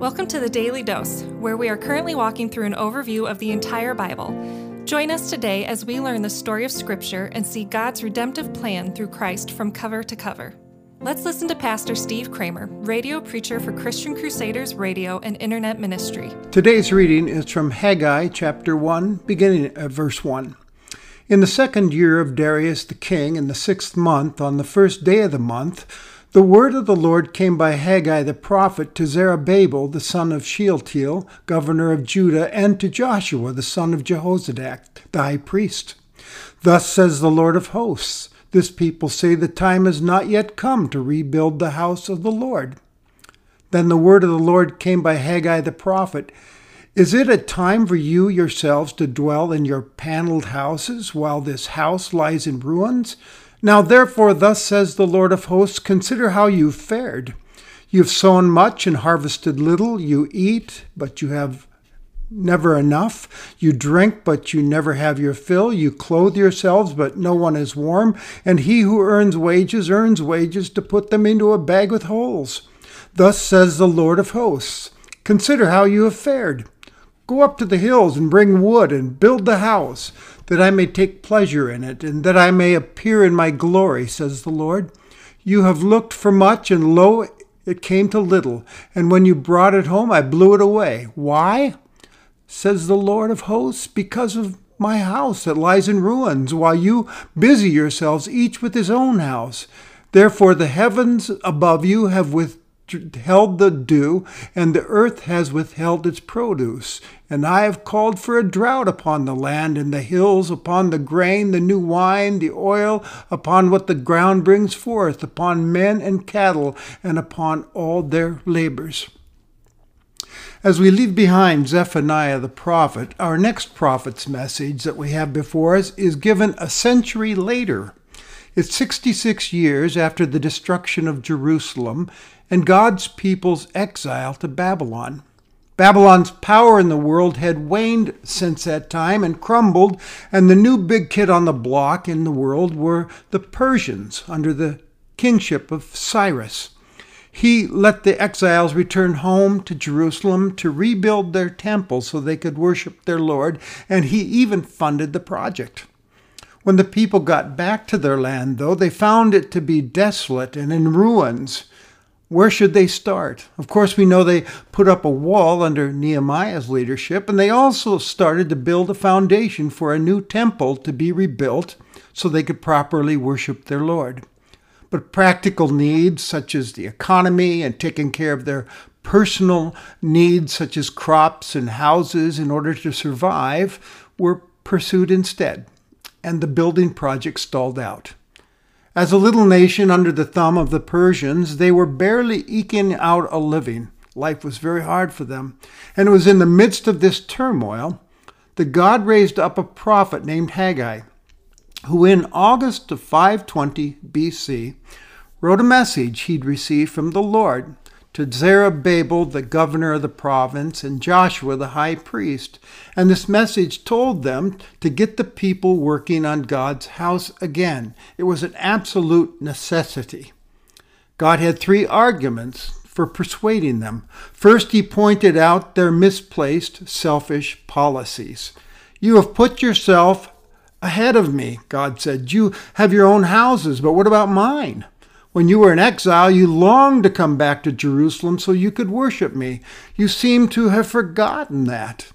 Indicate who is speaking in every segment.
Speaker 1: Welcome to the Daily Dose, where we are currently walking through an overview of the entire Bible. Join us today as we learn the story of Scripture and see God's redemptive plan through Christ from cover to cover. Let's listen to Pastor Steve Kramer, radio preacher for Christian Crusaders Radio and Internet Ministry.
Speaker 2: Today's reading is from Haggai chapter 1, beginning at verse 1. In the second year of Darius the king, in the sixth month, on the first day of the month, the word of the Lord came by Haggai the prophet to Zerubbabel the son of Shealtiel, governor of Judah, and to Joshua the son of Jehozadak, the high priest. Thus says the Lord of hosts This people say the time has not yet come to rebuild the house of the Lord. Then the word of the Lord came by Haggai the prophet. Is it a time for you yourselves to dwell in your paneled houses while this house lies in ruins? Now therefore, thus says the Lord of hosts Consider how you've fared. You've sown much and harvested little. You eat, but you have never enough. You drink, but you never have your fill. You clothe yourselves, but no one is warm. And he who earns wages earns wages to put them into a bag with holes. Thus says the Lord of hosts Consider how you have fared. Go up to the hills and bring wood and build the house that I may take pleasure in it, and that I may appear in my glory, says the Lord. You have looked for much, and lo, it came to little, and when you brought it home, I blew it away. Why? says the Lord of hosts, because of my house that lies in ruins, while you busy yourselves each with his own house. Therefore the heavens above you have with withheld the dew, and the earth has withheld its produce. And I have called for a drought upon the land and the hills, upon the grain, the new wine, the oil, upon what the ground brings forth, upon men and cattle, and upon all their labors. As we leave behind Zephaniah the prophet, our next prophet's message that we have before us is given a century later. It's 66 years after the destruction of Jerusalem and God's people's exile to Babylon. Babylon's power in the world had waned since that time and crumbled, and the new big kid on the block in the world were the Persians under the kingship of Cyrus. He let the exiles return home to Jerusalem to rebuild their temple so they could worship their Lord, and he even funded the project. When the people got back to their land, though, they found it to be desolate and in ruins. Where should they start? Of course, we know they put up a wall under Nehemiah's leadership, and they also started to build a foundation for a new temple to be rebuilt so they could properly worship their Lord. But practical needs, such as the economy and taking care of their personal needs, such as crops and houses, in order to survive, were pursued instead, and the building project stalled out. As a little nation under the thumb of the Persians, they were barely eking out a living. Life was very hard for them. And it was in the midst of this turmoil that God raised up a prophet named Haggai, who in August of 520 BC wrote a message he'd received from the Lord to Zerubbabel, the governor of the province, and Joshua, the high priest. And this message told them to get the people working on God's house again. It was an absolute necessity. God had three arguments for persuading them. First, he pointed out their misplaced, selfish policies. You have put yourself ahead of me, God said. You have your own houses, but what about mine? When you were in exile, you longed to come back to Jerusalem so you could worship me. You seem to have forgotten that.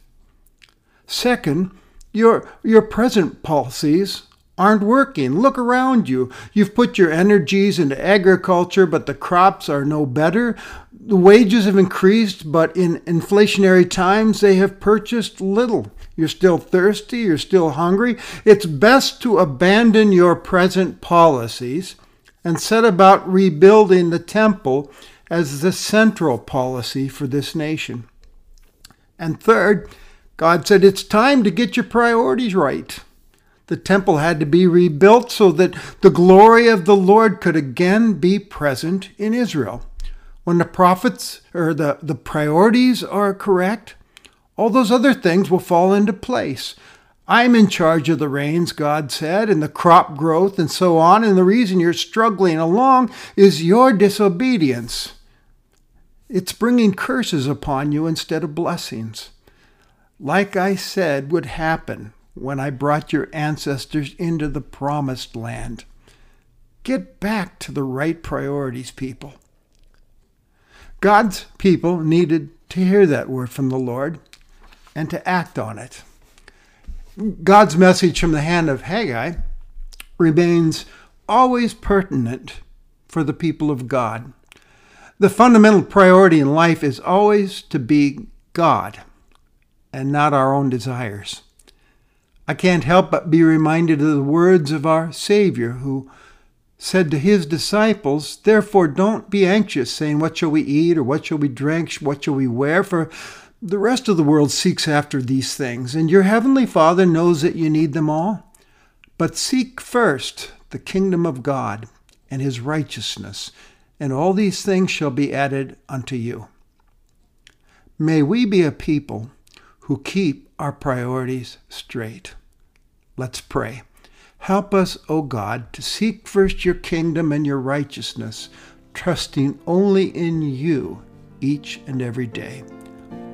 Speaker 2: Second, your, your present policies aren't working. Look around you. You've put your energies into agriculture, but the crops are no better. The wages have increased, but in inflationary times they have purchased little. You're still thirsty, you're still hungry. It's best to abandon your present policies and set about rebuilding the temple as the central policy for this nation. And third, God said it's time to get your priorities right. The temple had to be rebuilt so that the glory of the Lord could again be present in Israel. When the prophets or the, the priorities are correct, all those other things will fall into place. I'm in charge of the rains, God said, and the crop growth and so on, and the reason you're struggling along is your disobedience. It's bringing curses upon you instead of blessings. Like I said would happen when I brought your ancestors into the promised land. Get back to the right priorities, people. God's people needed to hear that word from the Lord and to act on it. God's message from the hand of Haggai remains always pertinent for the people of God. The fundamental priority in life is always to be God and not our own desires. I can't help but be reminded of the words of our Savior, who said to his disciples, Therefore don't be anxious, saying, What shall we eat, or what shall we drink, what shall we wear? For the rest of the world seeks after these things, and your heavenly Father knows that you need them all. But seek first the kingdom of God and his righteousness, and all these things shall be added unto you. May we be a people who keep our priorities straight. Let's pray. Help us, O God, to seek first your kingdom and your righteousness, trusting only in you each and every day.